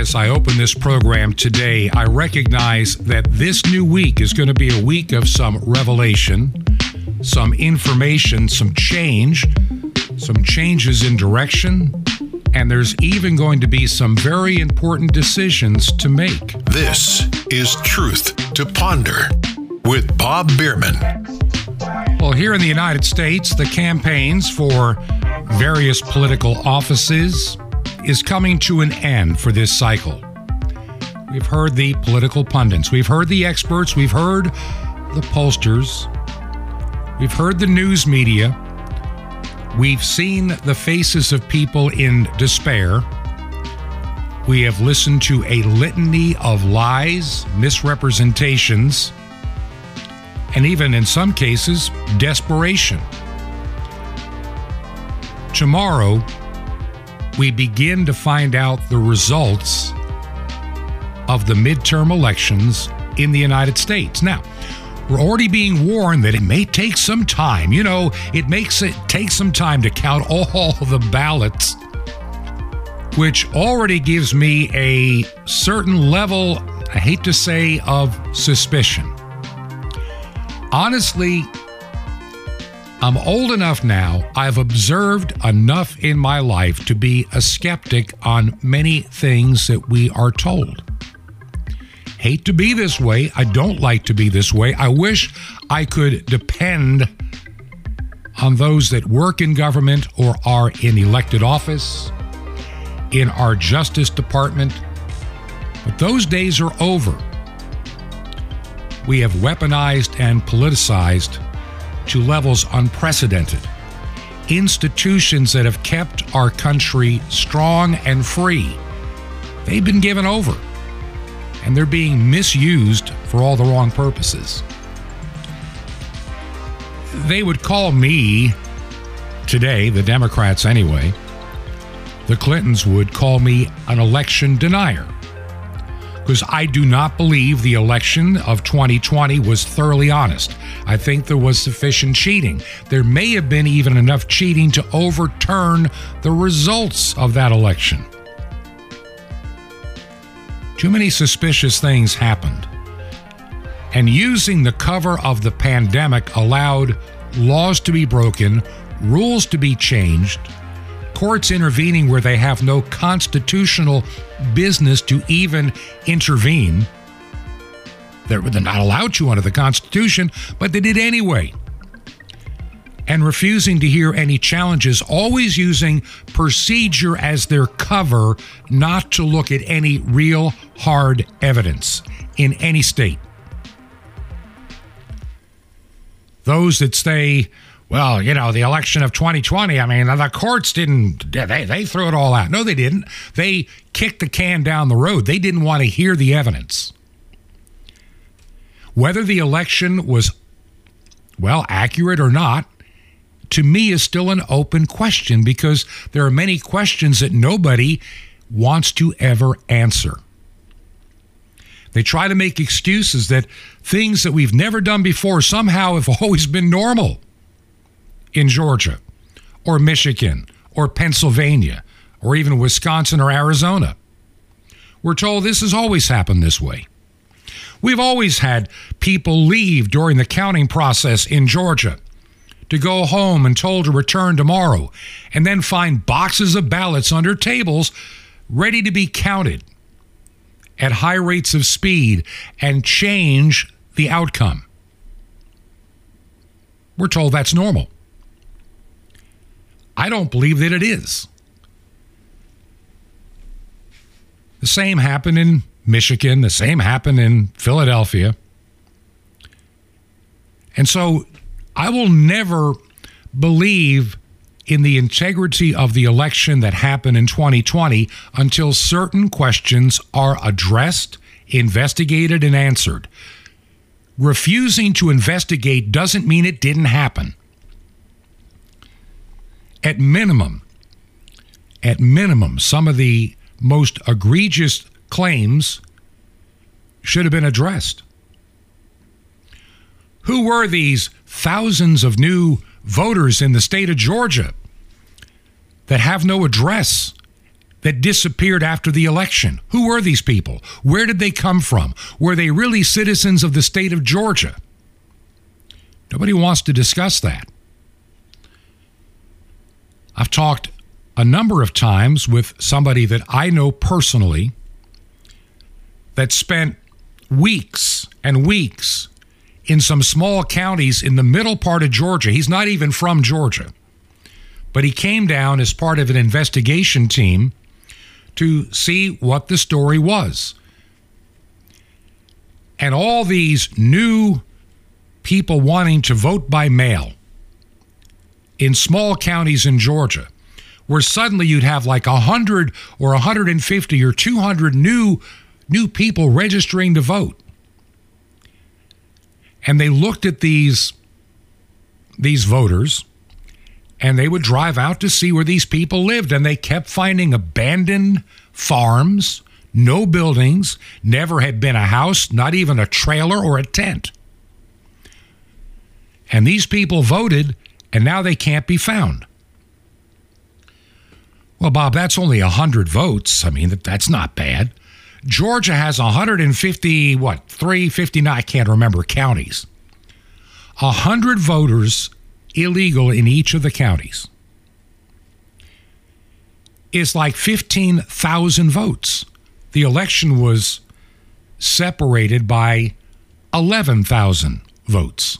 as I open this program today, I recognize that this new week is going to be a week of some revelation, some information, some change, some changes in direction, and there's even going to be some very important decisions to make. This is Truth to Ponder with Bob Bierman. Well, here in the United States, the campaigns for various political offices is coming to an end for this cycle. We've heard the political pundits, we've heard the experts, we've heard the pollsters, we've heard the news media, we've seen the faces of people in despair. We have listened to a litany of lies, misrepresentations, and even in some cases, desperation. Tomorrow, we begin to find out the results of the midterm elections in the United States. Now, we're already being warned that it may take some time. You know, it makes it take some time to count all the ballots, which already gives me a certain level, I hate to say, of suspicion. Honestly, I'm old enough now, I've observed enough in my life to be a skeptic on many things that we are told. Hate to be this way. I don't like to be this way. I wish I could depend on those that work in government or are in elected office, in our Justice Department. But those days are over. We have weaponized and politicized to levels unprecedented. Institutions that have kept our country strong and free, they've been given over, and they're being misused for all the wrong purposes. They would call me today, the Democrats anyway, the Clintons would call me an election denier because I do not believe the election of 2020 was thoroughly honest. I think there was sufficient cheating. There may have been even enough cheating to overturn the results of that election. Too many suspicious things happened. And using the cover of the pandemic allowed laws to be broken, rules to be changed, courts intervening where they have no constitutional business to even intervene. They're, not allowed to under the Constitution, but they did anyway. And refusing to hear any challenges, always using procedure as their cover, not to look at any real hard evidence in any state. Those that say, well, you know, the election of 2020, I mean, the courts didn't, they, they threw it all out. No, they didn't. They kicked the can down the road. They didn't want to hear the evidence. Whether the election was, well, accurate or not, to me is still an open question because there are many questions that nobody wants to ever answer. They try to make excuses that things that we've never done before somehow have always been normal in Georgia or Michigan or Pennsylvania or even Wisconsin or Arizona. We're told this has always happened this way. We've always had people leave during the counting process in Georgia to go home and told to return tomorrow and then find boxes of ballots under tables ready to be counted at high rates of speed and change the outcome. We're told that's normal. I don't believe that it is. The same happened in Michigan, the same happened in Philadelphia. And so I will never believe in the integrity of the election that happened in 2020 until certain questions are addressed, investigated, and answered. Refusing to investigate doesn't mean it didn't happen at minimum, at minimum, some of the most egregious claims should have been addressed. Who were these thousands of new voters in the state of Georgia that have no address that disappeared after the election. Who were these people? Where did they come from? Were they really citizens of the state of Georgia? Nobody wants to discuss that. I've talked a number of times with somebody that I know personally that spent weeks and weeks in some small counties in the middle part of Georgia. He's not even from Georgia, but he came down as part of an investigation team to see what the story was. And all these new people wanting to vote by mail in small counties in Georgia, where suddenly you'd have like 100 or 150 or 200 new new people registering to vote. And they looked at these these voters and they would drive out to see where these people lived and they kept finding abandoned farms, no buildings, never had been a house, not even a trailer or a tent. And these people voted and now they can't be found. Well, Bob, that's only 100 votes. I mean, that's not bad. Georgia has 150, what, 359, I can't remember counties. 100 voters illegal in each of the counties is like 15,000 votes. The election was separated by 11,000 votes.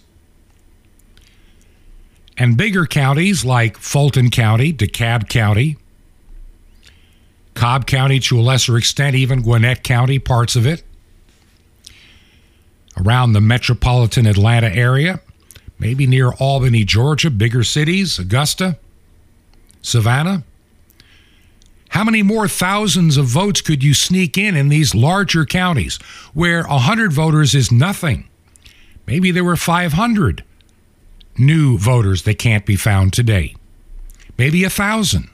And bigger counties like Fulton County, DeKalb County, Cobb County to a lesser extent, even Gwinnett County, parts of it, around the metropolitan Atlanta area, maybe near Albany, Georgia, bigger cities, Augusta, Savannah. How many more thousands of votes could you sneak in in these larger counties where 100 voters is nothing? Maybe there were 500 new voters that can't be found today. Maybe a 1,000.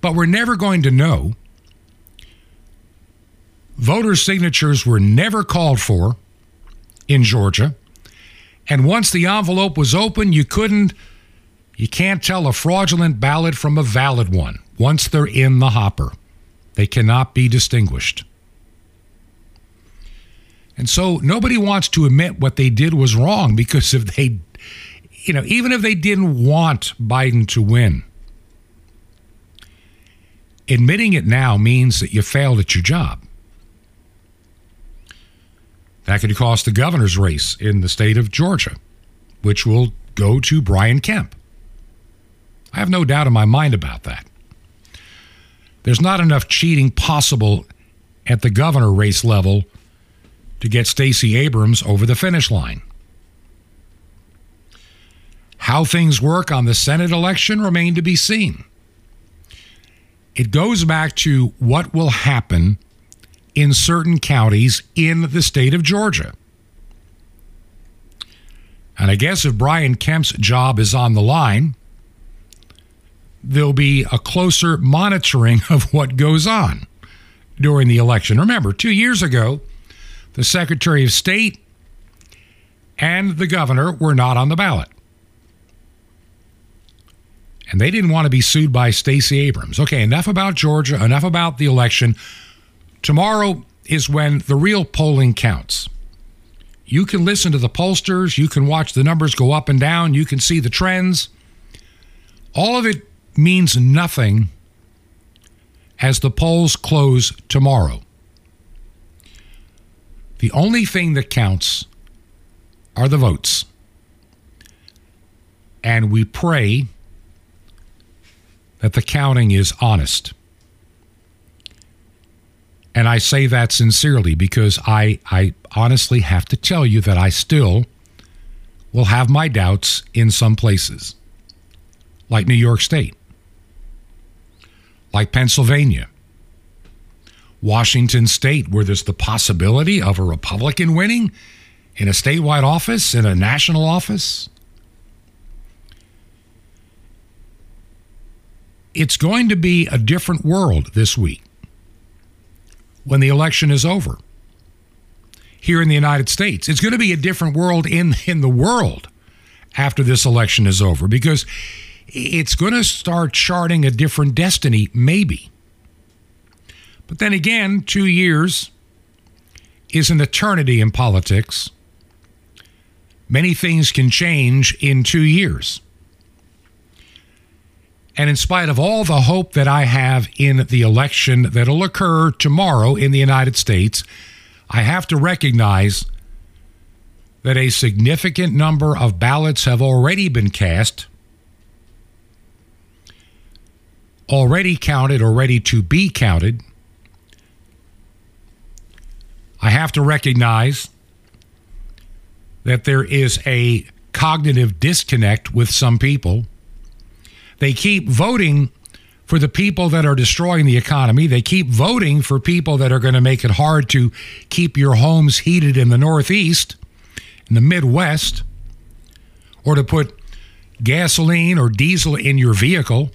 But we're never going to know. Voter signatures were never called for in Georgia. And once the envelope was open, you couldn't, you can't tell a fraudulent ballot from a valid one once they're in the hopper. They cannot be distinguished. And so nobody wants to admit what they did was wrong because if they, you know, even if they didn't want Biden to win, admitting it now means that you failed at your job. That could cost the governor's race in the state of Georgia, which will go to Brian Kemp. I have no doubt in my mind about that. There's not enough cheating possible at the governor race level to get Stacey Abrams over the finish line. How things work on the Senate election remain to be seen. It goes back to what will happen in certain counties in the state of Georgia. And I guess if Brian Kemp's job is on the line, there'll be a closer monitoring of what goes on during the election. Remember, two years ago, the Secretary of State and the governor were not on the ballot. And they didn't want to be sued by Stacey Abrams. Okay, enough about Georgia, enough about the election. Tomorrow is when the real polling counts. You can listen to the pollsters, you can watch the numbers go up and down, you can see the trends. All of it means nothing as the polls close tomorrow. The only thing that counts are the votes. And we pray that the counting is honest. And I say that sincerely because I, I honestly have to tell you that I still will have my doubts in some places, like New York State, like Pennsylvania, Washington State, where there's the possibility of a Republican winning in a statewide office, in a national office. It's going to be a different world this week when the election is over here in the United States. It's going to be a different world in, in the world after this election is over because it's going to start charting a different destiny, maybe. But then again, two years is an eternity in politics. Many things can change in two years. And in spite of all the hope that I have in the election that'll occur tomorrow in the United States, I have to recognize that a significant number of ballots have already been cast, already counted, or ready to be counted. I have to recognize that there is a cognitive disconnect with some people. They keep voting for the people that are destroying the economy. They keep voting for people that are going to make it hard to keep your homes heated in the Northeast in the Midwest or to put gasoline or diesel in your vehicle.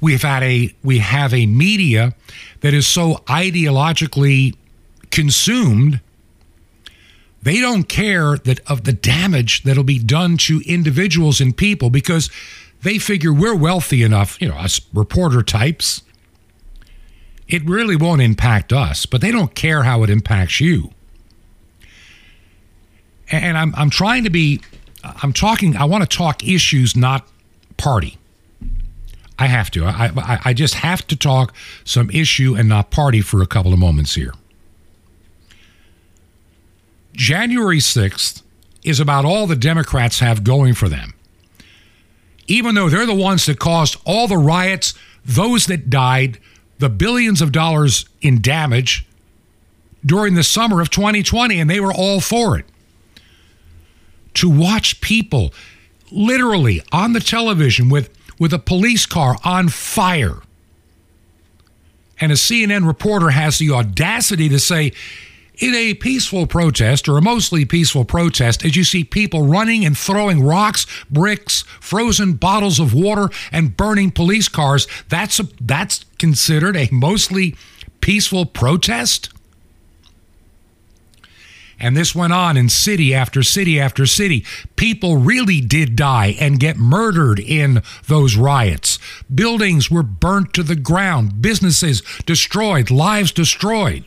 We've had a we have a media that is so ideologically consumed they don't care that of the damage that'll be done to individuals and people because they figure we're wealthy enough, you know, us reporter types. It really won't impact us, but they don't care how it impacts you and I'm I'm trying to be I'm talking I want to talk issues not party. I have to. I, I, I just have to talk some issue and not party for a couple of moments here. January 6th is about all the Democrats have going for them. Even though they're the ones that caused all the riots, those that died, the billions of dollars in damage during the summer of 2020, and they were all for it to watch people literally on the television with, with a police car on fire. And a CNN reporter has the audacity to say, in a peaceful protest or a mostly peaceful protest, as you see people running and throwing rocks, bricks, frozen bottles of water, and burning police cars, that's a, that's considered a mostly peaceful protest. And this went on in city after city after city. People really did die and get murdered in those riots. Buildings were burnt to the ground, businesses destroyed, lives destroyed,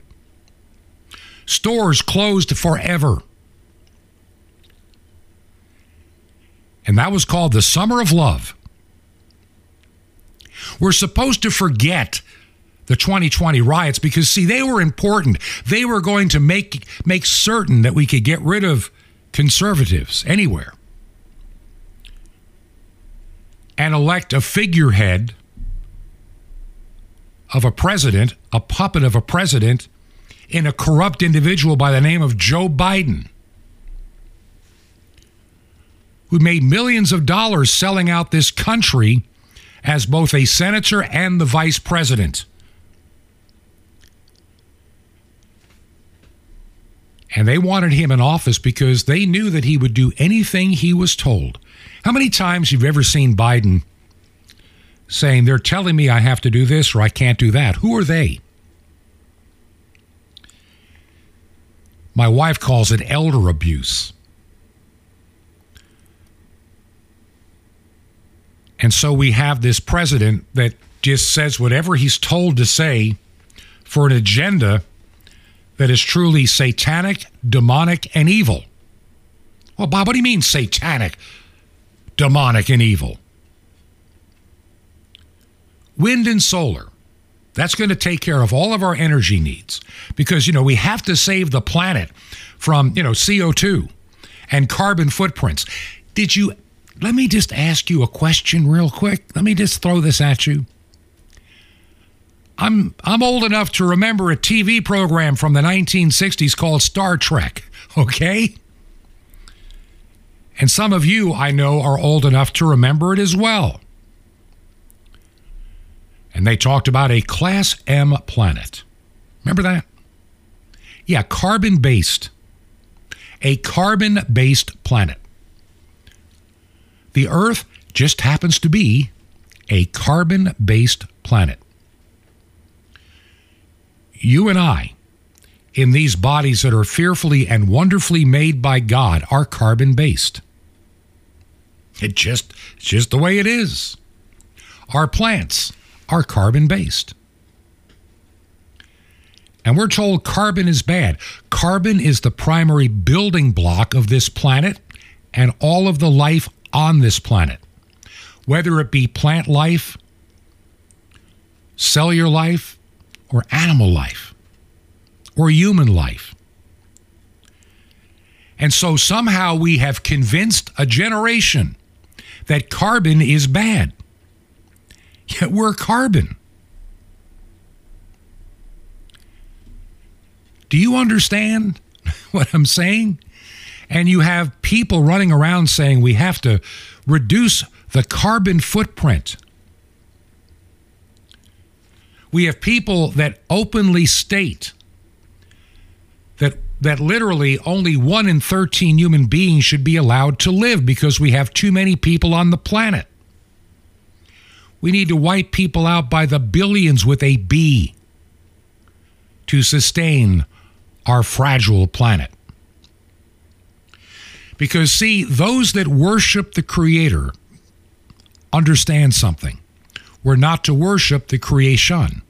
stores closed forever. And that was called the Summer of Love. We're supposed to forget the 2020 riots because see they were important. They were going to make make certain that we could get rid of conservatives anywhere and elect a figurehead of a president, a puppet of a president in a corrupt individual by the name of Joe Biden who made millions of dollars selling out this country as both a senator and the vice president. And they wanted him in office because they knew that he would do anything he was told. How many times have you've ever seen Biden saying, They're telling me I have to do this or I can't do that? Who are they? My wife calls it elder abuse. And so we have this president that just says whatever he's told to say for an agenda that is truly satanic, demonic, and evil. Well, Bob, what do you mean satanic, demonic, and evil? Wind and solar. That's going to take care of all of our energy needs because, you know, we have to save the planet from, you know, CO2 and carbon footprints. Did you, let me just ask you a question real quick. Let me just throw this at you. I'm I'm old enough to remember a TV program from the 1960s called Star Trek, okay? And some of you I know are old enough to remember it as well. And they talked about a class M planet. Remember that? Yeah, carbon based. A carbon based planet. The Earth just happens to be a carbon based planet you and I, in these bodies that are fearfully and wonderfully made by God, are carbon based. It just, it's just the way it is. Our plants are carbon based. And we're told carbon is bad. Carbon is the primary building block of this planet and all of the life on this planet. Whether it be plant life, cellular life, or animal life, or human life. And so somehow we have convinced a generation that carbon is bad. Yet we're carbon. Do you understand what I'm saying? And you have people running around saying we have to reduce the carbon footprint. We have people that openly state that that literally only 1 in 13 human beings should be allowed to live because we have too many people on the planet. We need to wipe people out by the billions with a B to sustain our fragile planet. Because, see, those that worship the Creator understand something. We're not to worship the creation,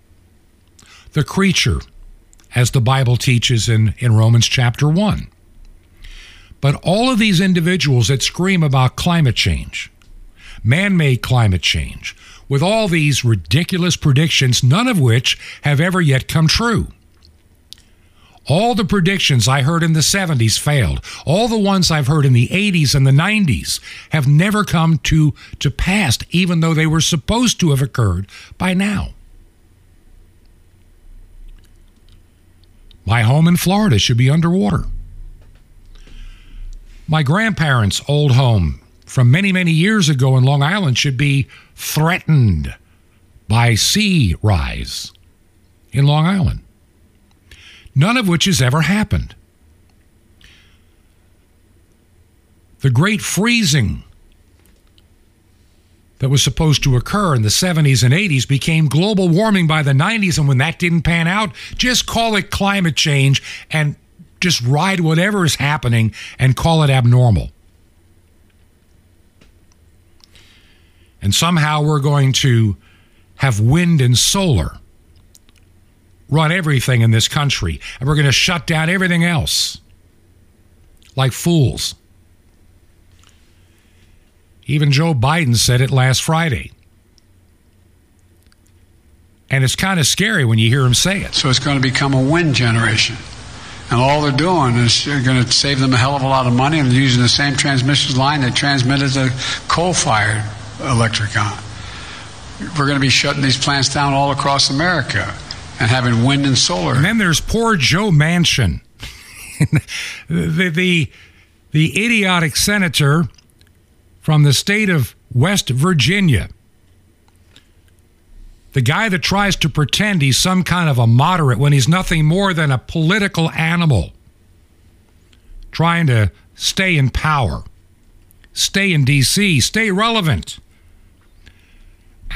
the creature, as the Bible teaches in, in Romans chapter 1. But all of these individuals that scream about climate change, man made climate change, with all these ridiculous predictions, none of which have ever yet come true. All the predictions I heard in the 70s failed. All the ones I've heard in the 80s and the 90s have never come to, to pass, even though they were supposed to have occurred by now. My home in Florida should be underwater. My grandparents' old home from many, many years ago in Long Island should be threatened by sea rise in Long Island none of which has ever happened. The great freezing that was supposed to occur in the 70s and 80s became global warming by the 90s. And when that didn't pan out, just call it climate change and just ride whatever is happening and call it abnormal. And somehow we're going to have wind and solar run everything in this country, and we're going to shut down everything else like fools. Even Joe Biden said it last Friday. And it's kind of scary when you hear him say it. So it's going to become a wind generation. And all they're doing is going to save them a hell of a lot of money and using the same transmission line they transmitted the coal fired electric on. We're going to be shutting these plants down all across America and having wind and solar. And then there's poor Joe Manchin, the, the, the idiotic senator from the state of West Virginia. The guy that tries to pretend he's some kind of a moderate when he's nothing more than a political animal trying to stay in power, stay in D.C., stay relevant.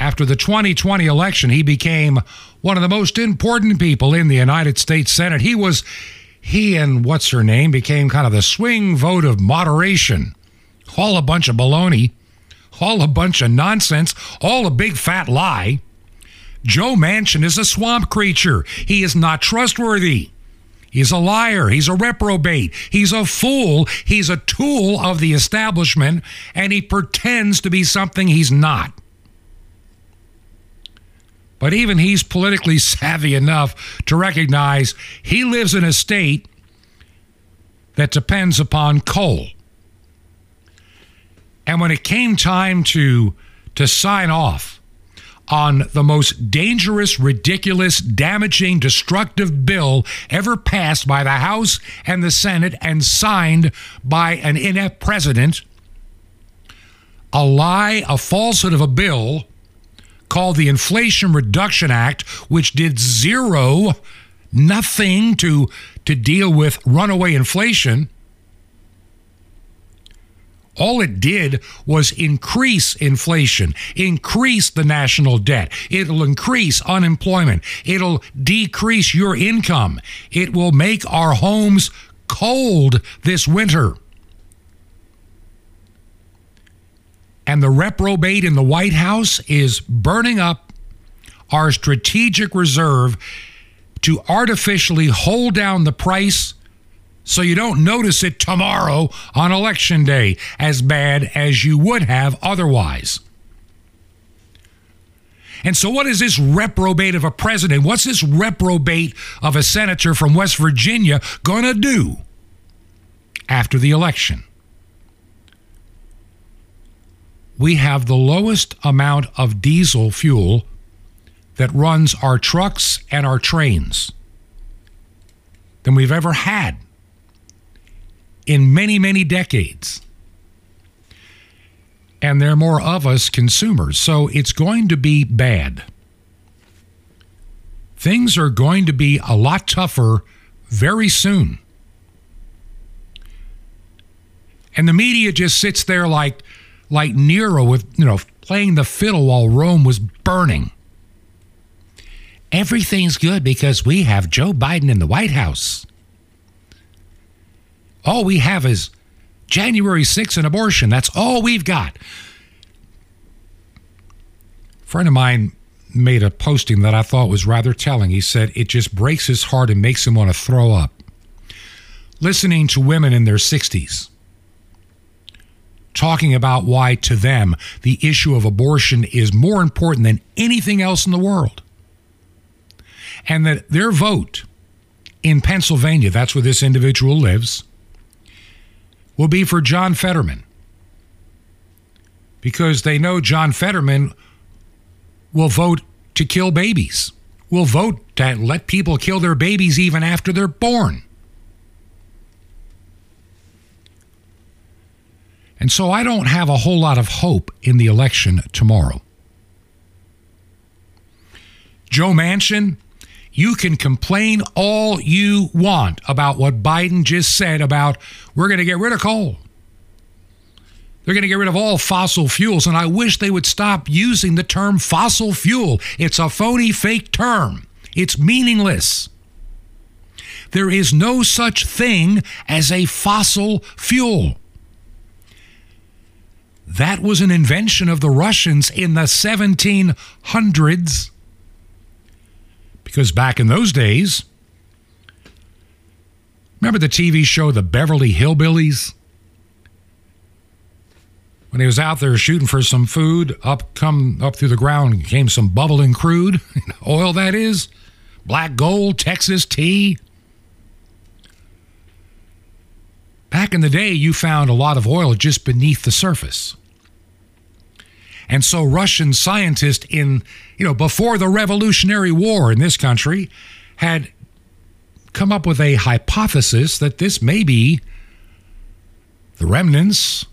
After the 2020 election, he became one of the most important people in the United States Senate. He was, he and what's her name became kind of the swing vote of moderation. All a bunch of baloney, all a bunch of nonsense, all a big fat lie. Joe Manchin is a swamp creature. He is not trustworthy. He's a liar. He's a reprobate. He's a fool. He's a tool of the establishment, and he pretends to be something he's not. But even he's politically savvy enough to recognize he lives in a state that depends upon coal. And when it came time to, to sign off on the most dangerous, ridiculous, damaging, destructive bill ever passed by the House and the Senate and signed by an inept president, a lie, a falsehood of a bill called the Inflation Reduction Act, which did zero, nothing to, to deal with runaway inflation. All it did was increase inflation, increase the national debt. It'll increase unemployment. It'll decrease your income. It will make our homes cold this winter. And the reprobate in the White House is burning up our strategic reserve to artificially hold down the price so you don't notice it tomorrow on election day as bad as you would have otherwise. And so, what is this reprobate of a president? What's this reprobate of a senator from West Virginia going to do after the election? We have the lowest amount of diesel fuel that runs our trucks and our trains than we've ever had in many, many decades. And there are more of us consumers. So it's going to be bad. Things are going to be a lot tougher very soon. And the media just sits there like like Nero with, you know, playing the fiddle while Rome was burning. Everything's good because we have Joe Biden in the White House. All we have is January 6th and abortion. That's all we've got. A friend of mine made a posting that I thought was rather telling. He said, It just breaks his heart and makes him want to throw up. Listening to women in their 60s talking about why, to them, the issue of abortion is more important than anything else in the world. And that their vote in Pennsylvania, that's where this individual lives, will be for John Fetterman. Because they know John Fetterman will vote to kill babies, will vote to let people kill their babies even after they're born. And so I don't have a whole lot of hope in the election tomorrow. Joe Manchin, you can complain all you want about what Biden just said about we're going to get rid of coal. They're going to get rid of all fossil fuels. And I wish they would stop using the term fossil fuel. It's a phony, fake term, it's meaningless. There is no such thing as a fossil fuel. That was an invention of the Russians in the 1700s. Because back in those days, remember the TV show The Beverly Hillbillies? When he was out there shooting for some food, up come up through the ground came some bubbling crude, oil that is, black gold, Texas tea. Back in the day, you found a lot of oil just beneath the surface. And so Russian scientists in, you know, before the Revolutionary War in this country had come up with a hypothesis that this may be the remnants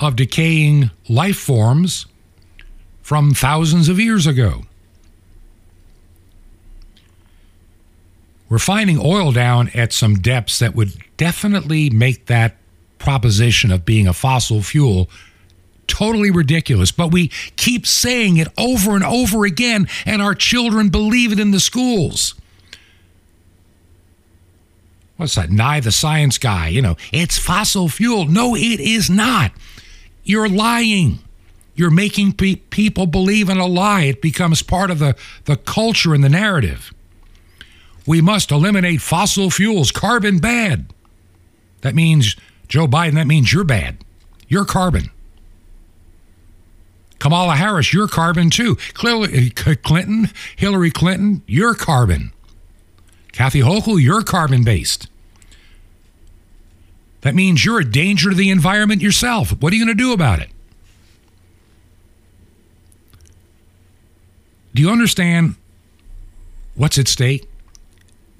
of decaying life forms from thousands of years ago. We're finding oil down at some depths that would definitely make that proposition of being a fossil fuel totally ridiculous. But we keep saying it over and over again, and our children believe it in the schools. What's that? Nye the science guy. You know, it's fossil fuel. No, it is not. You're lying. You're making pe- people believe in a lie. It becomes part of the, the culture and the narrative. We must eliminate fossil fuels. Carbon bad. That means, Joe Biden, that means you're bad. You're carbon. Kamala Harris, you're carbon too. Clearly uh, clinton, Hillary Clinton, you're carbon. Kathy Hochul, you're carbon based. That means you're a danger to the environment yourself. What are you going to do about it? Do you understand what's at stake?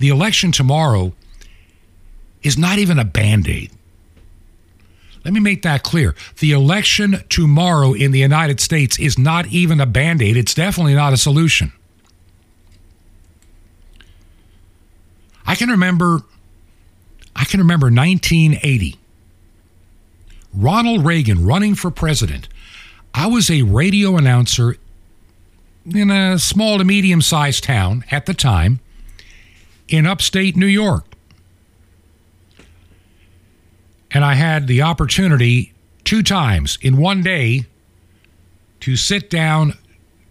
The election tomorrow is not even a band aid. Let me make that clear. The election tomorrow in the United States is not even a band aid, it's definitely not a solution. I can remember I can remember 1980. Ronald Reagan running for president. I was a radio announcer in a small to medium sized town at the time in upstate New York. And I had the opportunity two times in one day to sit down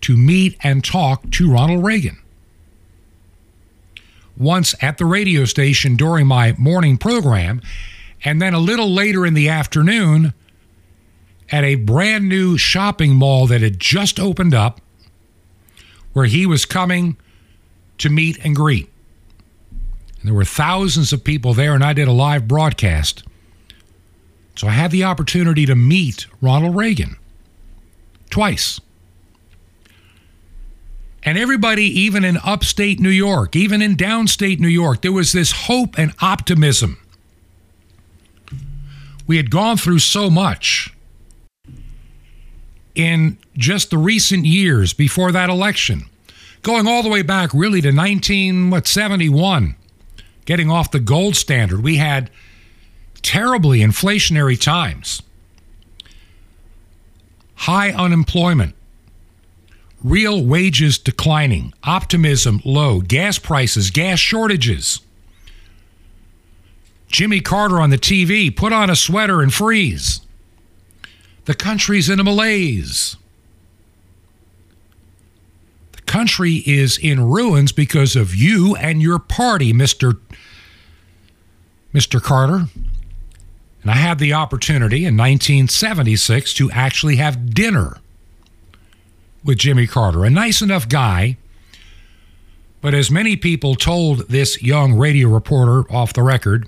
to meet and talk to Ronald Reagan. once at the radio station during my morning program, and then a little later in the afternoon at a brand new shopping mall that had just opened up where he was coming to meet and greet. And there were thousands of people there, and I did a live broadcast. So I had the opportunity to meet Ronald Reagan twice. And everybody, even in upstate New York, even in downstate New York, there was this hope and optimism. We had gone through so much in just the recent years before that election, going all the way back really to 19 what 71, getting off the gold standard. We had terribly inflationary times, high unemployment, real wages declining, optimism low, gas prices, gas shortages. Jimmy Carter on the TV, put on a sweater and freeze. The country's in a malaise. Country is in ruins because of you and your party, Mr. Mr. Carter. And I had the opportunity in 1976 to actually have dinner with Jimmy Carter, a nice enough guy. But as many people told this young radio reporter off the record,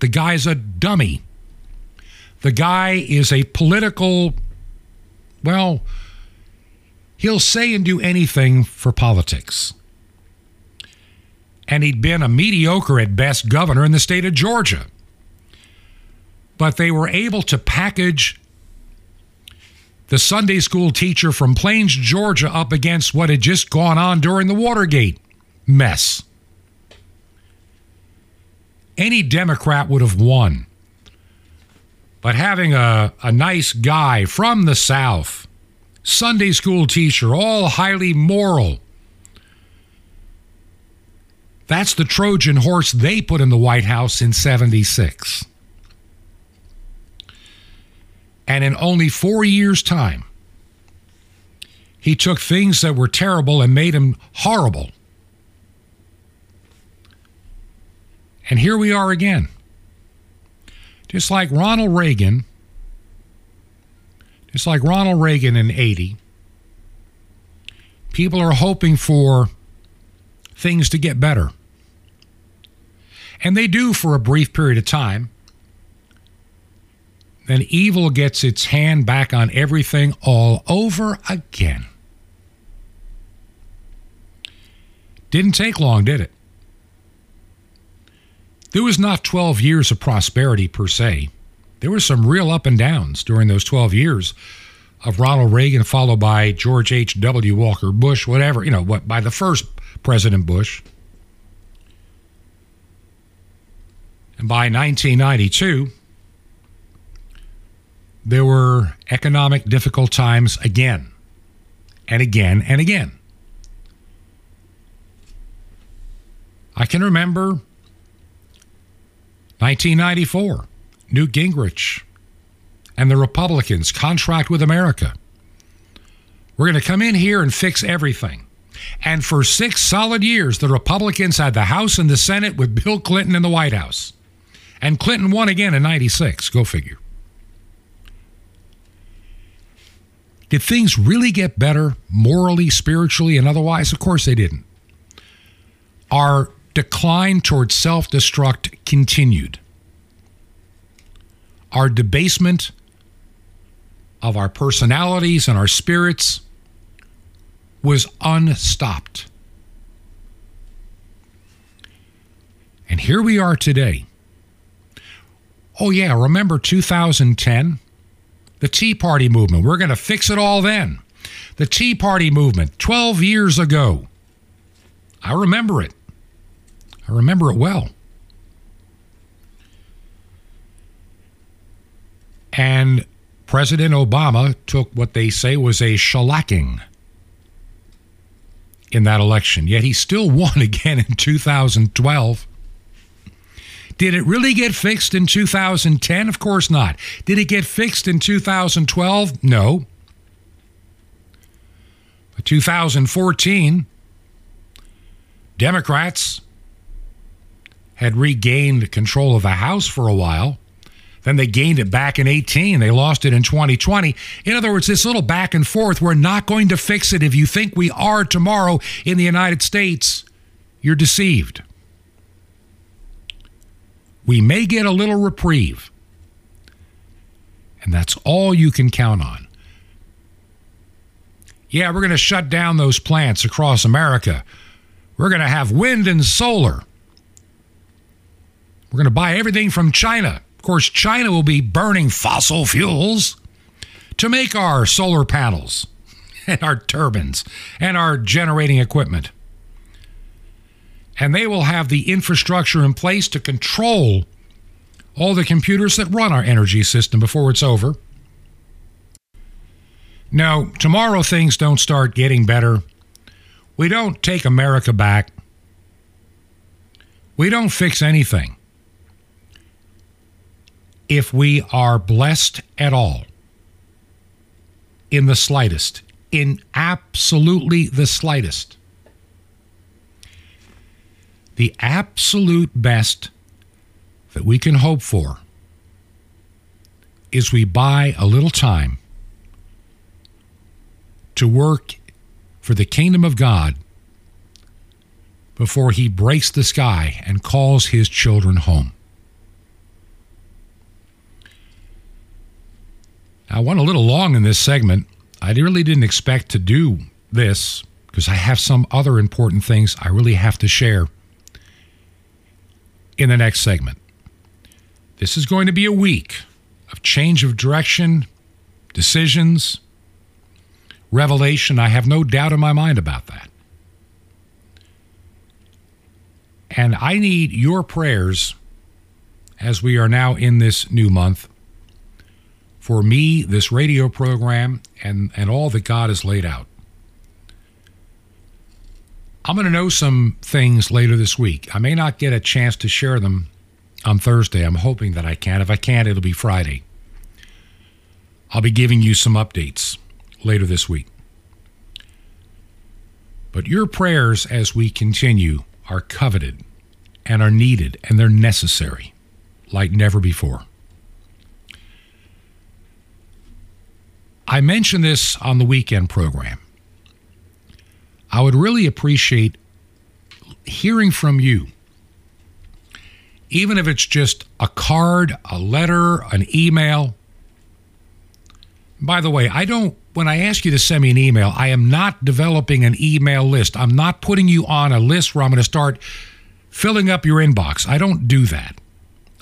the guy's a dummy. The guy is a political, well, he'll say and do anything for politics. And he'd been a mediocre at best governor in the state of Georgia. But they were able to package the Sunday school teacher from Plains, Georgia, up against what had just gone on during the Watergate mess. Any Democrat would have won. But having a, a nice guy from the South, Sunday school teacher, all highly moral, that's the Trojan horse they put in the White House in 76. And in only four years' time, he took things that were terrible and made them horrible. And here we are again. Just like Ronald Reagan, just like Ronald Reagan in 80, people are hoping for things to get better. And they do for a brief period of time. Then evil gets its hand back on everything all over again. Didn't take long, did it? There was not 12 years of prosperity per se. There were some real up and downs during those 12 years of Ronald Reagan, followed by George H.W. Walker Bush, whatever, you know, what by the first President Bush. And by 1992, there were economic difficult times again and again and again. I can remember 1994, Newt Gingrich and the Republicans contract with America. We're going to come in here and fix everything. And for six solid years, the Republicans had the House and the Senate with Bill Clinton in the White House. And Clinton won again in 96. Go figure. Did things really get better morally, spiritually, and otherwise? Of course they didn't. Our decline towards self destruct continued. Our debasement of our personalities and our spirits was unstopped. And here we are today. Oh, yeah, remember 2010? The Tea Party movement. We're going to fix it all then. The Tea Party movement, 12 years ago. I remember it. I remember it well. And President Obama took what they say was a shellacking in that election, yet he still won again in 2012. Did it really get fixed in 2010? Of course not. Did it get fixed in 2012? No. But 2014, Democrats had regained control of the House for a while. Then they gained it back in 18. They lost it in 2020. In other words, this little back and forth, we're not going to fix it. If you think we are tomorrow in the United States, you're deceived. We may get a little reprieve. And that's all you can count on. Yeah, we're going to shut down those plants across America. We're going to have wind and solar. We're going to buy everything from China. Of course, China will be burning fossil fuels to make our solar panels and our turbines and our generating equipment. And they will have the infrastructure in place to control all the computers that run our energy system before it's over. Now, tomorrow things don't start getting better. We don't take America back. We don't fix anything if we are blessed at all, in the slightest, in absolutely the slightest. The absolute best that we can hope for is we buy a little time to work for the kingdom of God before he breaks the sky and calls his children home. I went a little long in this segment. I really didn't expect to do this because I have some other important things I really have to share in the next segment. This is going to be a week of change of direction, decisions, revelation. I have no doubt in my mind about that. And I need your prayers as we are now in this new month for me, this radio program, and, and all that God has laid out. I'm going to know some things later this week. I may not get a chance to share them on Thursday. I'm hoping that I can. If I can't, it'll be Friday. I'll be giving you some updates later this week. But your prayers as we continue are coveted and are needed and they're necessary like never before. I mentioned this on the weekend program. I would really appreciate hearing from you even if it's just a card, a letter, an email. By the way, I don't, when I ask you to send me an email, I am not developing an email list. I'm not putting you on a list where I'm going to start filling up your inbox. I don't do that.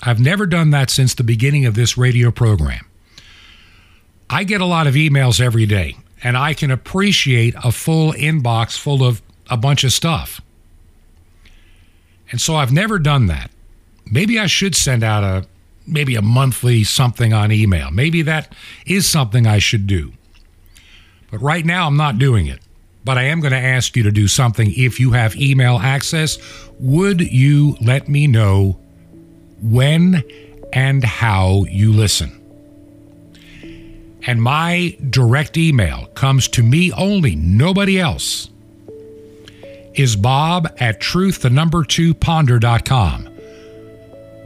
I've never done that since the beginning of this radio program. I get a lot of emails every day, and I can appreciate a full inbox full of a bunch of stuff. And so I've never done that maybe I should send out a maybe a monthly something on email. Maybe that is something I should do. But right now I'm not doing it. But I am going to ask you to do something if you have email access. Would you let me know when and how you listen? And my direct email comes to me only, nobody else. Is bob at truth, the number two ponder.com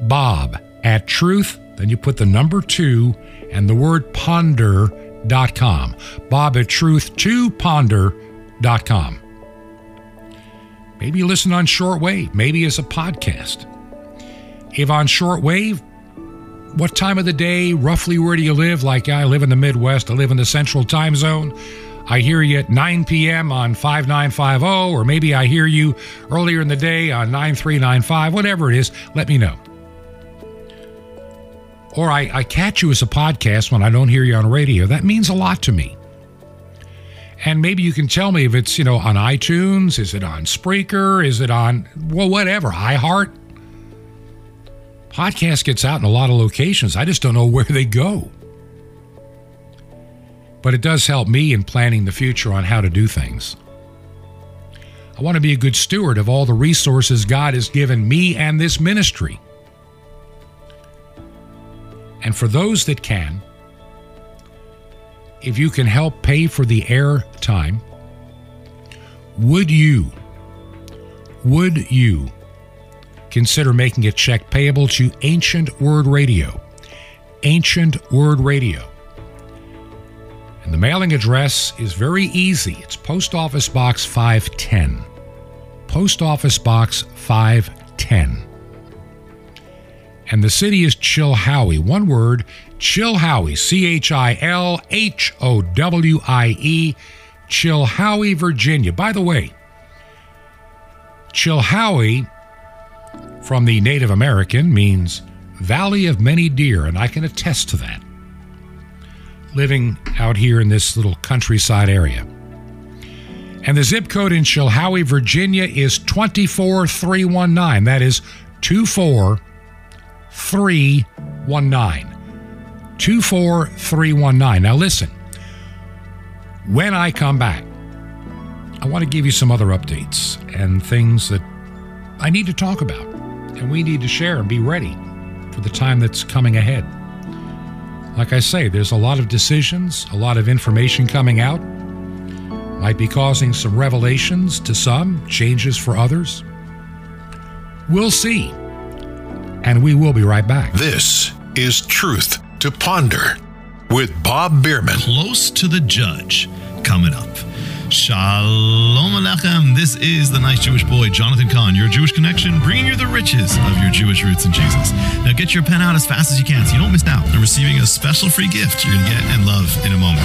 bob at truth, then you put the number two and the word ponder.com. Bob at truth2ponder.com. Maybe you listen on shortwave, maybe as a podcast. If on shortwave, what time of the day, roughly where do you live? Like I live in the Midwest, I live in the Central Time Zone. I hear you at 9 p.m. on 5950, or maybe I hear you earlier in the day on 9395, whatever it is, let me know or I, I catch you as a podcast when I don't hear you on radio, that means a lot to me. And maybe you can tell me if it's, you know, on iTunes, is it on Spreaker, is it on, well, whatever, iHeart. Podcast gets out in a lot of locations. I just don't know where they go. But it does help me in planning the future on how to do things. I want to be a good steward of all the resources God has given me and this ministry. And for those that can, if you can help pay for the air time, would you, would you consider making a check payable to Ancient Word Radio. Ancient Word Radio. And the mailing address is very easy. It's Post Office Box 510. Post Office Box 510. And the city is Chilhowie. One word, Chilhowie. C H I L H O W I E. Chilhowie, Virginia. By the way, Chilhowie from the Native American means Valley of Many Deer, and I can attest to that. Living out here in this little countryside area. And the zip code in Chilhowie, Virginia is 24319. That is 24319. 24319. Now listen, when I come back, I want to give you some other updates and things that I need to talk about and we need to share and be ready for the time that's coming ahead. Like I say, there's a lot of decisions, a lot of information coming out. Might be causing some revelations to some, changes for others. We'll see. And we will be right back. This is Truth to Ponder with Bob Bierman. Close to the Judge coming up. Shalom Aleichem. This is the nice Jewish boy, Jonathan Cahn, your Jewish connection, bringing you the riches of your Jewish roots in Jesus. Now get your pen out as fast as you can so you don't miss out on receiving a special free gift you're going to get and love in a moment.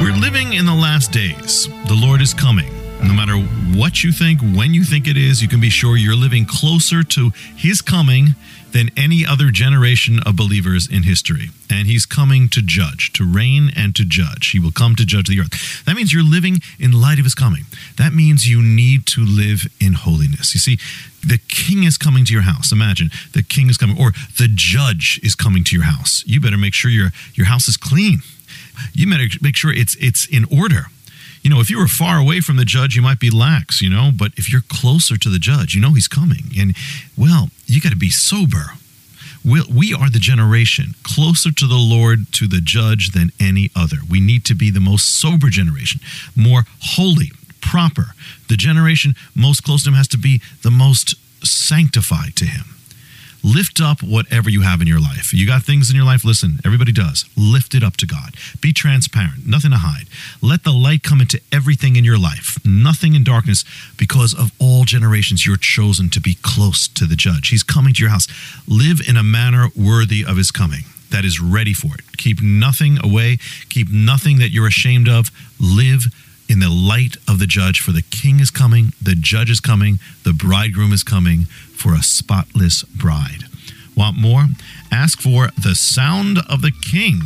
We're living in the last days. The Lord is coming. No matter what you think, when you think it is, you can be sure you're living closer to His coming than any other generation of believers in history. And he's coming to judge, to reign and to judge. He will come to judge the earth. That means you're living in light of his coming. That means you need to live in holiness. You see, the king is coming to your house. Imagine the king is coming, or the judge is coming to your house. You better make sure your, your house is clean. You better make sure it's it's in order you know, if you were far away from the judge, you might be lax, you know, but if you're closer to the judge, you know he's coming. And, well, you got to be sober. we we are the generation closer to the Lord, to the judge than any other. We need to be the most sober generation, more holy, proper. The generation most close to him has to be the most sanctified to him. Lift up whatever you have in your life. You got things in your life, listen, everybody does. Lift it up to God. Be transparent, nothing to hide. Let the light come into everything in your life, nothing in darkness, because of all generations you're chosen to be close to the judge. He's coming to your house. Live in a manner worthy of his coming that is ready for it. Keep nothing away, keep nothing that you're ashamed of. Live in the light of the judge, for the king is coming, the judge is coming, the bridegroom is coming for a spotless bride. Want more? Ask for The Sound of the King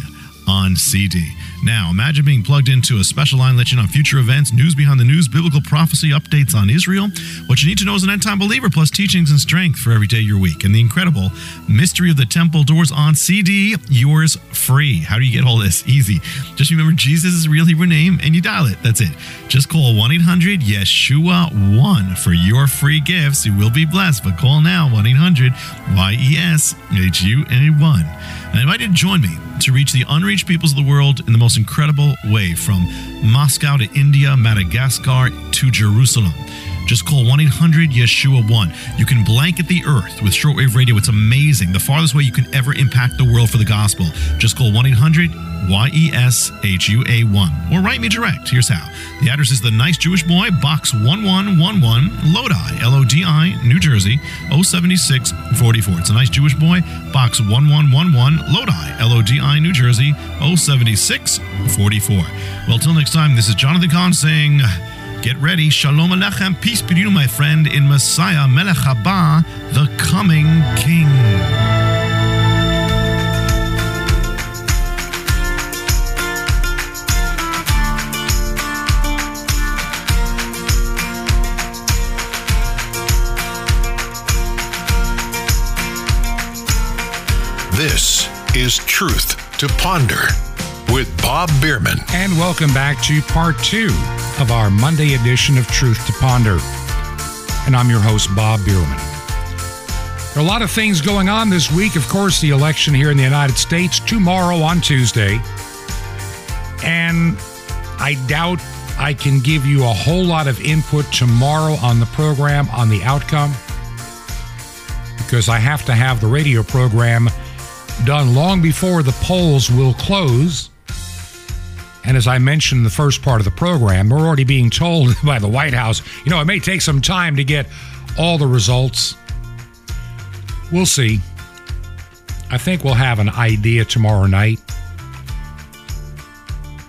on CD. Now, imagine being plugged into a special line let you know future events, news behind the news, biblical prophecy, updates on Israel, what you need to know as an end time believer, plus teachings and strength for every day of your week, and the incredible Mystery of the Temple Doors on CD, yours free. How do you get all this? Easy. Just remember Jesus' is real Hebrew name and you dial it. That's it. Just call 1 800 Yeshua 1 for your free gifts. You will be blessed, but call now 1 800 Y E S H U A 1. And I invite you to join me to reach the unreached peoples of the world in the most incredible way from Moscow to India, Madagascar to Jerusalem. Just call 1 800 Yeshua 1. You can blanket the earth with shortwave radio. It's amazing. The farthest way you can ever impact the world for the gospel. Just call 1 800 Y E S H U A 1 or write me direct. Here's how. The address is The Nice Jewish Boy, Box 1111, Lodi, L O D I, New Jersey, 07644. It's a Nice Jewish Boy, Box 1111, Lodi, L O D I, New Jersey, 07644. Well, till next time, this is Jonathan Cahn saying, Get ready. Shalom Alechem. Peace be to you, my friend, in Messiah Melech Haba, the coming King. This is Truth to Ponder with Bob Bierman. And welcome back to part two of our Monday edition of Truth to Ponder. And I'm your host, Bob Bierman. There are a lot of things going on this week. Of course, the election here in the United States tomorrow on Tuesday. And I doubt I can give you a whole lot of input tomorrow on the program on the outcome. because I have to have the radio program done long before the polls will close. And as I mentioned in the first part of the program, we're already being told by the White House, you know, it may take some time to get all the results. We'll see. I think we'll have an idea tomorrow night.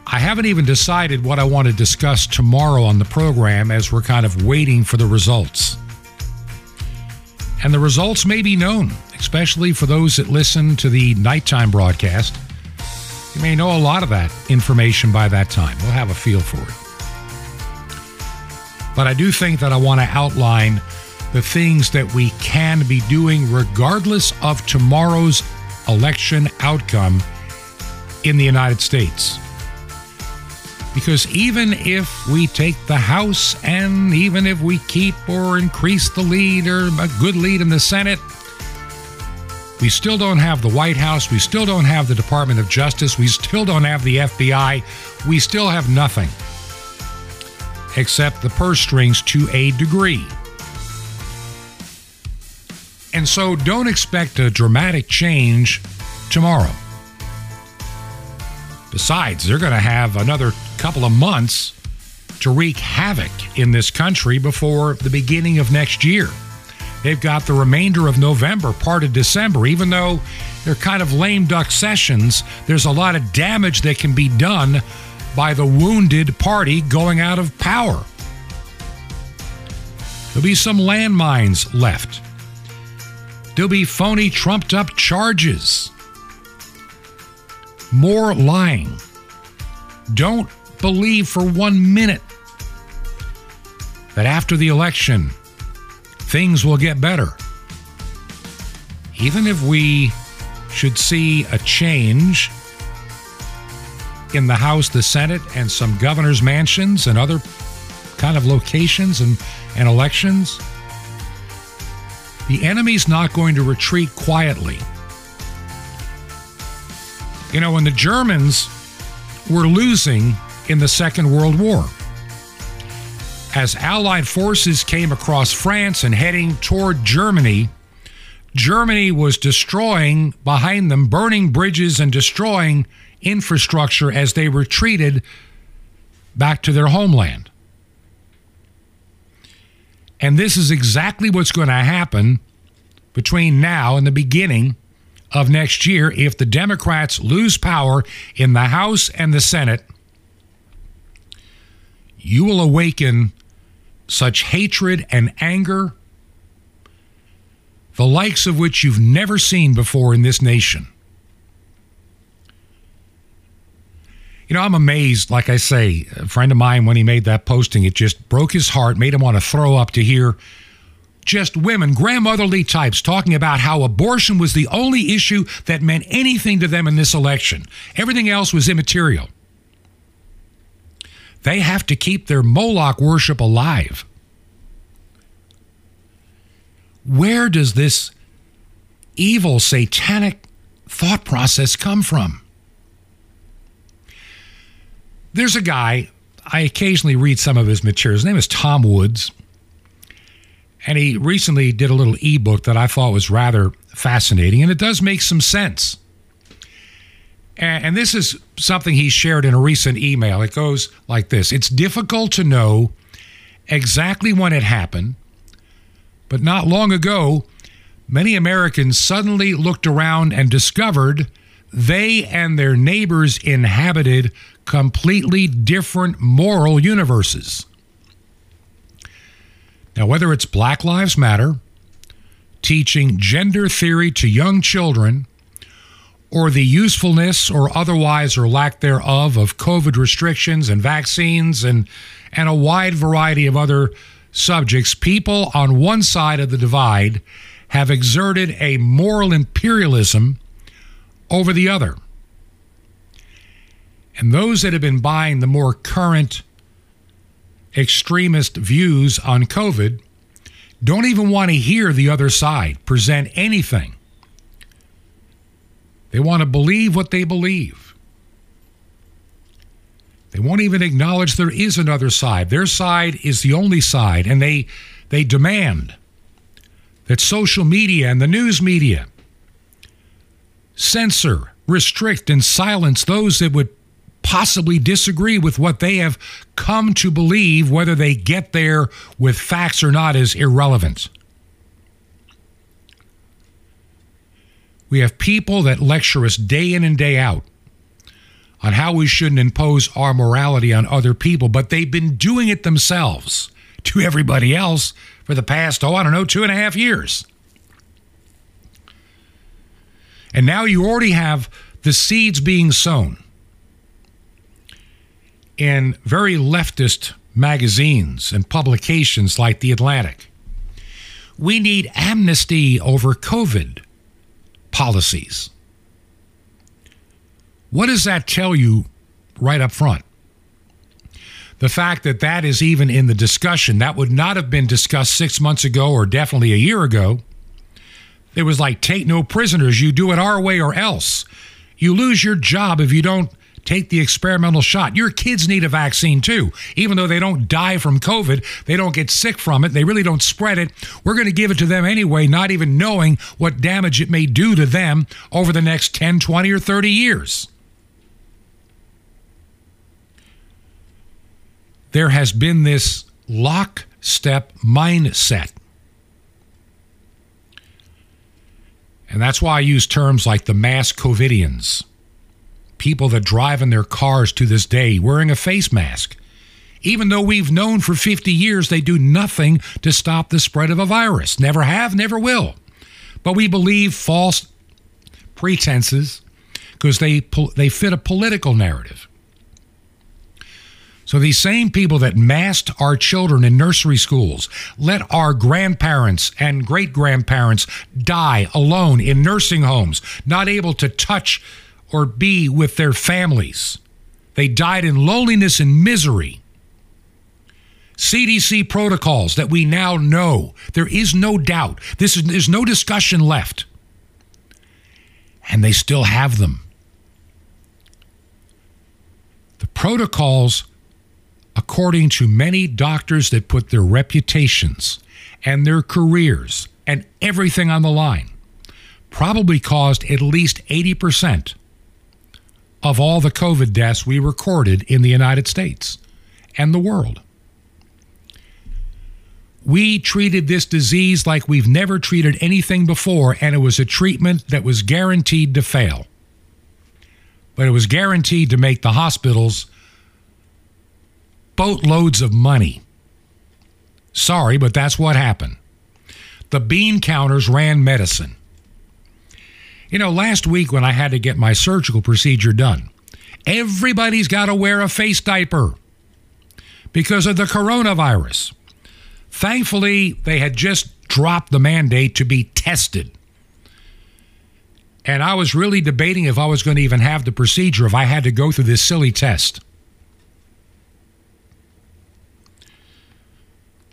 I haven't even decided what I want to discuss tomorrow on the program as we're kind of waiting for the results. And the results may be known, especially for those that listen to the nighttime broadcast. You may know a lot of that information by that time. We'll have a feel for it. But I do think that I want to outline the things that we can be doing regardless of tomorrow's election outcome in the United States. Because even if we take the House and even if we keep or increase the lead or a good lead in the Senate, we still don't have the White House. We still don't have the Department of Justice. We still don't have the FBI. We still have nothing except the purse strings to a degree. And so don't expect a dramatic change tomorrow. Besides, they're going to have another couple of months to wreak havoc in this country before the beginning of next year. They've got the remainder of November, part of December. Even though they're kind of lame duck sessions, there's a lot of damage that can be done by the wounded party going out of power. There'll be some landmines left. There'll be phony, trumped up charges. More lying. Don't believe for one minute that after the election, things will get better. Even if we should see a change in the House, the Senate, and some governor's mansions and other kind of locations and, and elections, the enemy's not going to retreat quietly. You know, when the Germans were losing in the Second World War, as Allied forces came across France and heading toward Germany, Germany was destroying behind them, burning bridges and destroying infrastructure as they retreated back to their homeland. And this is exactly what's going to happen between now and the beginning of next year if the Democrats lose power in the House and the Senate. You will awaken such hatred and anger, the likes of which you've never seen before in this nation. You know, I'm amazed. Like I say, a friend of mine, when he made that posting, it just broke his heart, made him want to throw up to hear just women, grandmotherly types, talking about how abortion was the only issue that meant anything to them in this election. Everything else was immaterial. They have to keep their Moloch worship alive. Where does this evil, satanic thought process come from? There's a guy, I occasionally read some of his materials. His name is Tom Woods. And he recently did a little ebook that I thought was rather fascinating, and it does make some sense. And, this is something he shared in a recent email. It goes like this It's difficult to know exactly when it happened, but not long ago, many Americans suddenly looked around and discovered they and their neighbors inhabited completely different moral universes. Now, whether it's Black Lives Matter, teaching gender theory to young children, or the usefulness or otherwise or lack thereof of COVID restrictions and vaccines and, and a wide variety of other subjects, people on one side of the divide have exerted a moral imperialism over the other. And those that have been buying the more current extremist views on COVID don't even want to hear the other side present anything. They want to believe what they believe. They won't even acknowledge there is another side. Their side is the only side, and they they demand that social media and the news media censor, restrict, and silence those that would possibly disagree with what they have come to believe, whether they get there with facts or not, is irrelevant. We have people that lecture us day in and day out on how we shouldn't impose our morality on other people, but they've been doing it themselves to everybody else for the past, oh, I don't know, two and a half years. And now you already have the seeds being sown in very leftist magazines and publications like The Atlantic. We need amnesty over COVID policies. What does that tell you right up front? The fact that that is even in the discussion, that would not have been discussed six months ago or definitely a year ago. It was like, take no prisoners. You do it our way or else. You lose your job if you don't take the experimental shot. Your kids need a vaccine too. Even though they don't die from COVID, they don't get sick from it, they really don't spread it. We're going to give it to them anyway, not even knowing what damage it may do to them over the next 10, 20, or 30 years. There has been this lockstep mindset. And that's why I use terms like the mass COVIDians people that drive in their cars to this day wearing a face mask. Even though we've known for 50 years they do nothing to stop the spread of a virus. Never have, never will. But we believe false pretenses because they, they fit a political narrative. So these same people that masked our children in nursery schools, let our grandparents and great grandparents die alone in nursing homes, not able to touch or be with their families. They died in loneliness and misery. CDC protocols that we now know. There is no doubt. This is, there's no discussion left. And they still have them. The protocols, according to many doctors that put their reputations and their careers and everything on the line, probably caused at least 80% of all the COVID deaths we recorded in the United States and the world. We treated this disease like we've never treated anything before, and it was a treatment that was guaranteed to fail. But it was guaranteed to make the hospitals boatloads of money. Sorry, but that's what happened. The bean counters ran medicine. You know, last week when I had to get my surgical procedure done, everybody's got to wear a face diaper because of the coronavirus. Thankfully, they had just dropped the mandate to be tested. And I was really debating if I was going to even have the procedure, if I had to go through this silly test.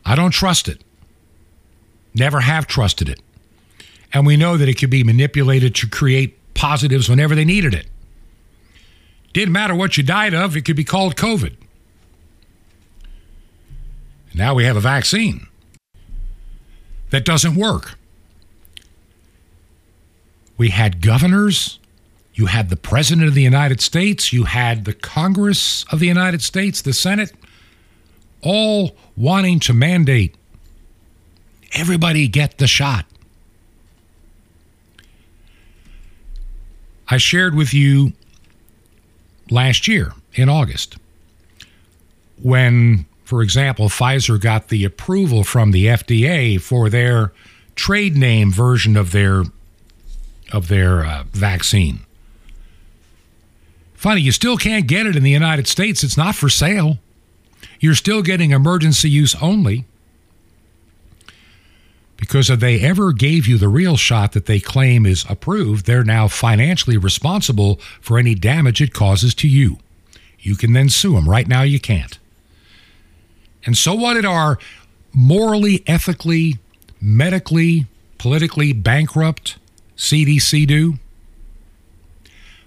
I don't trust it. Never have trusted it. And we know that it could be manipulated to create positives whenever they needed it. Didn't matter what you died of, it could be called COVID. Now we have a vaccine that doesn't work. We had governors, you had the President of the United States, you had the Congress of the United States, the Senate, all wanting to mandate everybody get the shot. I shared with you last year in August when, for example, Pfizer got the approval from the FDA for their trade name version of their of their uh, vaccine. Funny, you still can't get it in the United States. It's not for sale. You're still getting emergency use only. Because if they ever gave you the real shot that they claim is approved, they're now financially responsible for any damage it causes to you. You can then sue them. Right now, you can't. And so, what did our morally, ethically, medically, politically bankrupt CDC do?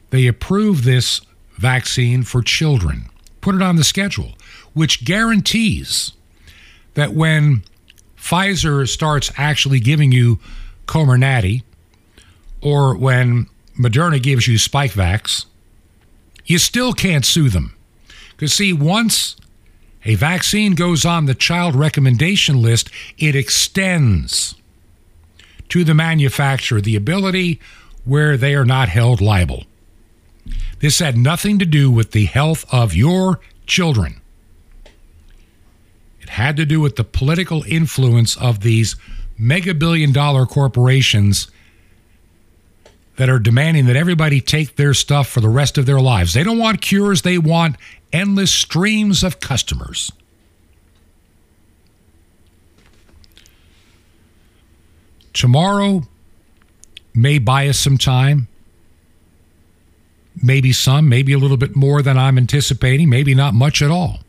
They approved this vaccine for children, put it on the schedule, which guarantees that when Pfizer starts actually giving you Comirnaty, or when Moderna gives you Spikevax, you still can't sue them. Because, see, once a vaccine goes on the child recommendation list, it extends to the manufacturer the ability where they are not held liable. This had nothing to do with the health of your children. It had to do with the political influence of these mega billion dollar corporations that are demanding that everybody take their stuff for the rest of their lives. They don't want cures, they want endless streams of customers. Tomorrow may buy us some time. Maybe some, maybe a little bit more than I'm anticipating, maybe not much at all.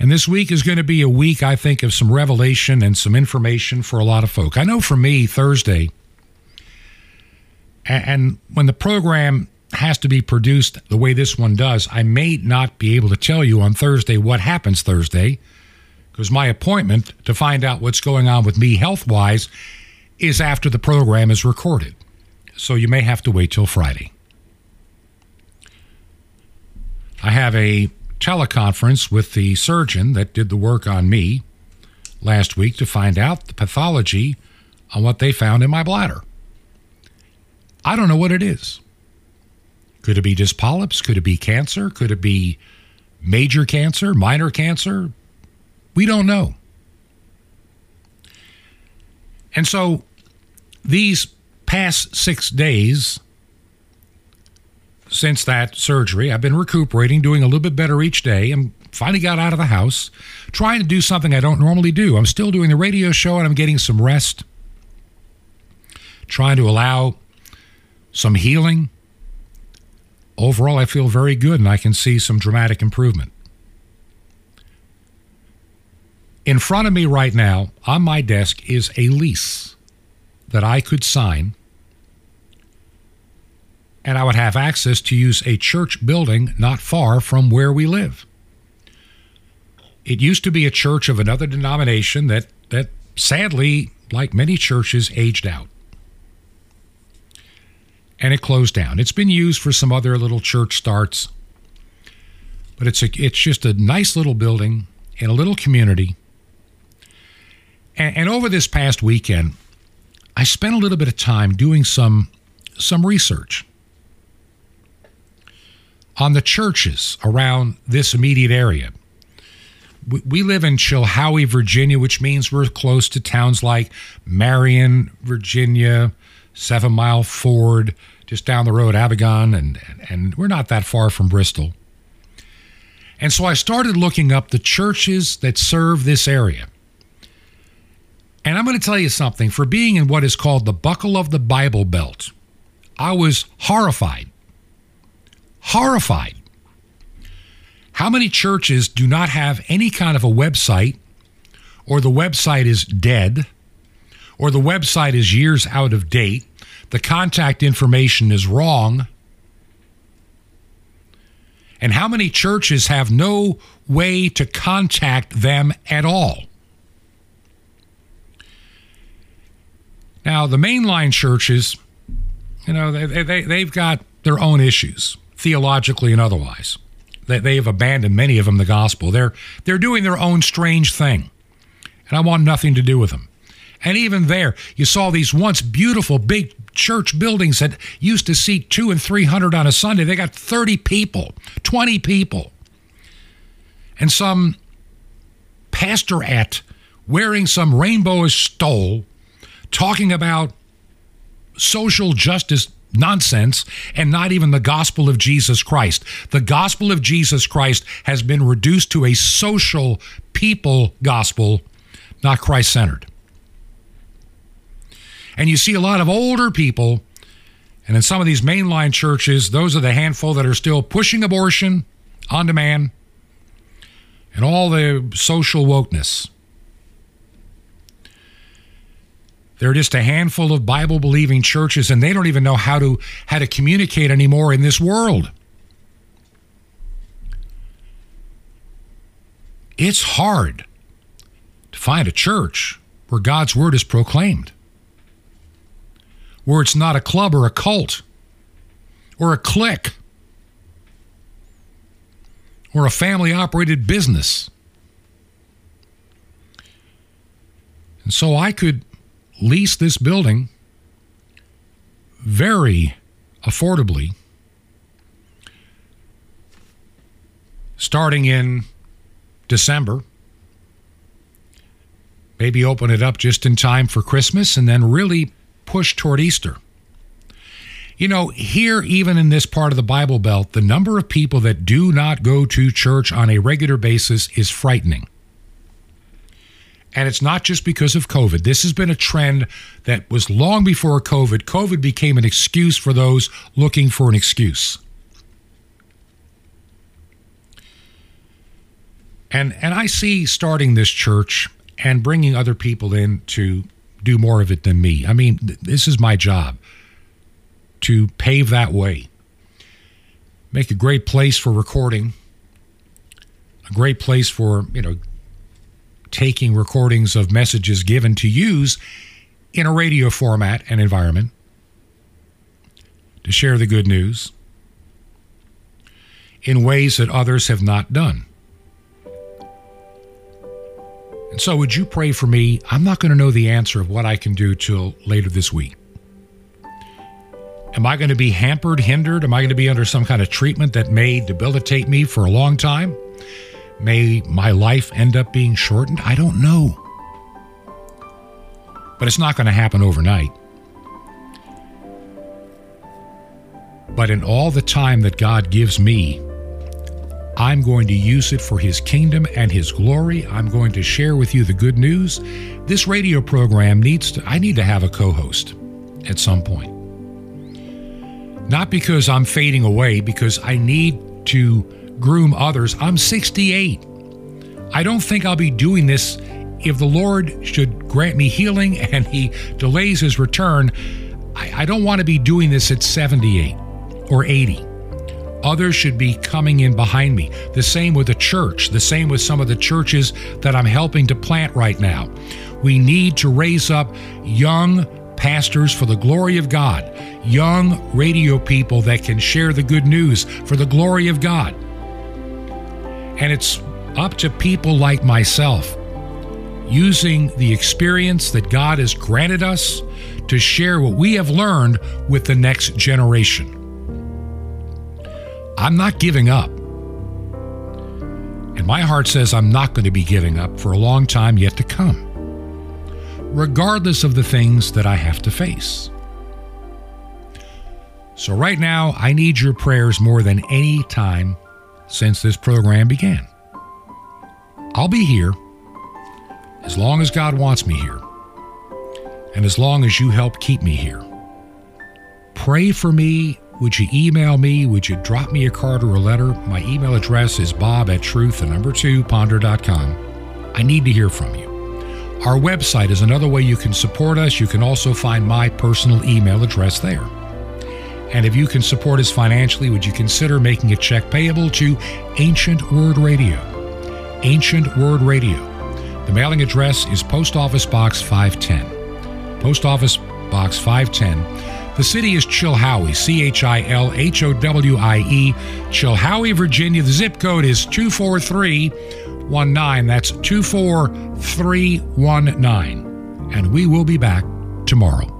And this week is going to be a week, I think, of some revelation and some information for a lot of folk. I know for me, Thursday, and when the program has to be produced the way this one does, I may not be able to tell you on Thursday what happens Thursday because my appointment to find out what's going on with me health wise is after the program is recorded. So you may have to wait till Friday. I have a teleconference with the surgeon that did the work on me last week to find out the pathology on what they found in my bladder. I don't know what it is. Could it be just polyps? Could it be cancer? Could it be major cancer, minor cancer? We don't know. And so these past six days since that surgery, I've been recuperating, doing a little bit better each day. I'm finally got out of the house, trying to do something I don't normally do. I'm still doing the radio show and I'm getting some rest, trying to allow some healing. Overall, I feel very good and I can see some dramatic improvement. In front of me right now, on my desk, is a lease that I could sign, and I would have access to use a church building not far from where we live. It used to be a church of another denomination that, that sadly, like many churches, aged out. And it closed down. It's been used for some other little church starts, but it's, a, it's just a nice little building in a little community. And, and over this past weekend, I spent a little bit of time doing some some research on the churches around this immediate area. We, live in Chilhowie, Virginia, which means we're close to towns like Marion, Virginia, Seven Mile Ford, just down the road, Abingdon, and, and, and we're not that far from Bristol. And so I started looking up the churches that serve this area. And I'm going to tell you something for being in what is called the buckle of the Bible Belt, I was horrified. Horrified. How many churches do not have any kind of a website, or the website is dead, or the website is years out of date, the contact information is wrong? And how many churches have no way to contact them at all? Now, the mainline churches, you know, they, they, they've got their own issues, theologically and otherwise. They, they've abandoned many of them the gospel. They're, they're doing their own strange thing. And I want nothing to do with them. And even there, you saw these once beautiful big church buildings that used to seat two and three hundred on a Sunday. They got 30 people, 20 people. And some pastor at wearing some rainbowish stole talking about social justice nonsense and not even the gospel of Jesus Christ. The gospel of Jesus Christ has been reduced to a social people gospel, not Christ centered. And you see a lot of older people, and in some of these mainline churches, those are the handful that are still pushing abortion on demand and all the social wokeness. They're just a handful of Bible believing churches, and they don't even know how to how to communicate anymore in this world. It's hard to find a church where God's word is proclaimed, where it's not a club or a cult or a clique or a family operated business. And so I could lease this building very affordably starting in December. Maybe open it up just in time for Christmas and then really push toward Easter. You know, here, even in this part of the Bible Belt, the number of people that do not go to church on a regular basis is frightening. And it's not just because of COVID. This has been a trend that was long before COVID. COVID became an excuse for those looking for an excuse. And and I see starting this church and bringing other people in to do more of it than me. I mean, th- this is my job to pave that way. Make a great place for recording. A great place for, you know, taking recordings of messages given to use in a radio format and environment to share the good news in ways that others have not done. And so, would you pray for me? I'm not going to know the answer of what I can do till later this week. Am I going to be hampered, hindered? Am I going to be under some kind of treatment that may debilitate me for a long time? May my life end up being shortened? I don't know. But it's not going to happen overnight. But in all the time that God gives me, I'm going to use it for His kingdom and His glory. I'm going to share with you the good news. This radio program needs to, I need to have a co host at some point. Not because I'm fading away, because I need to groom others. I'm 68. I don't think I'll be doing this if the Lord should grant me healing and He delays His return. I, I don't want to be doing this at 78 or 80. Others should be coming in behind me. The same with the church, the same with some of the churches that I'm helping to plant right now. We need to raise up young pastors for the glory of God, young radio people that can share the good news for the glory of God. And it's up to people like myself using the experience that God has granted us to share what we have learned with the next generation. I'm not giving up. And my heart says I'm not going to be giving up for a long time yet to come, regardless of the things that I have to face. So, right now, I need your prayers more than any time since this program began. I'll be here as long as God wants me here, and as long as you help keep me here. Pray for me would you email me? Would you drop me a card or a letter? My email address is bob at truth, the number two, ponder.com. I need to hear from you. Our website is another way you can support us. You can also find my personal email address there. And if you can support us financially, would you consider making a check payable to Ancient Word Radio? Ancient Word Radio. The mailing address is Post Office Box 510. Post Office Box 510. The city is Chilhowie, C H I L H O W I E, Chilhowie, Virginia. The zip code is 24319. That's 24319. And we will be back tomorrow.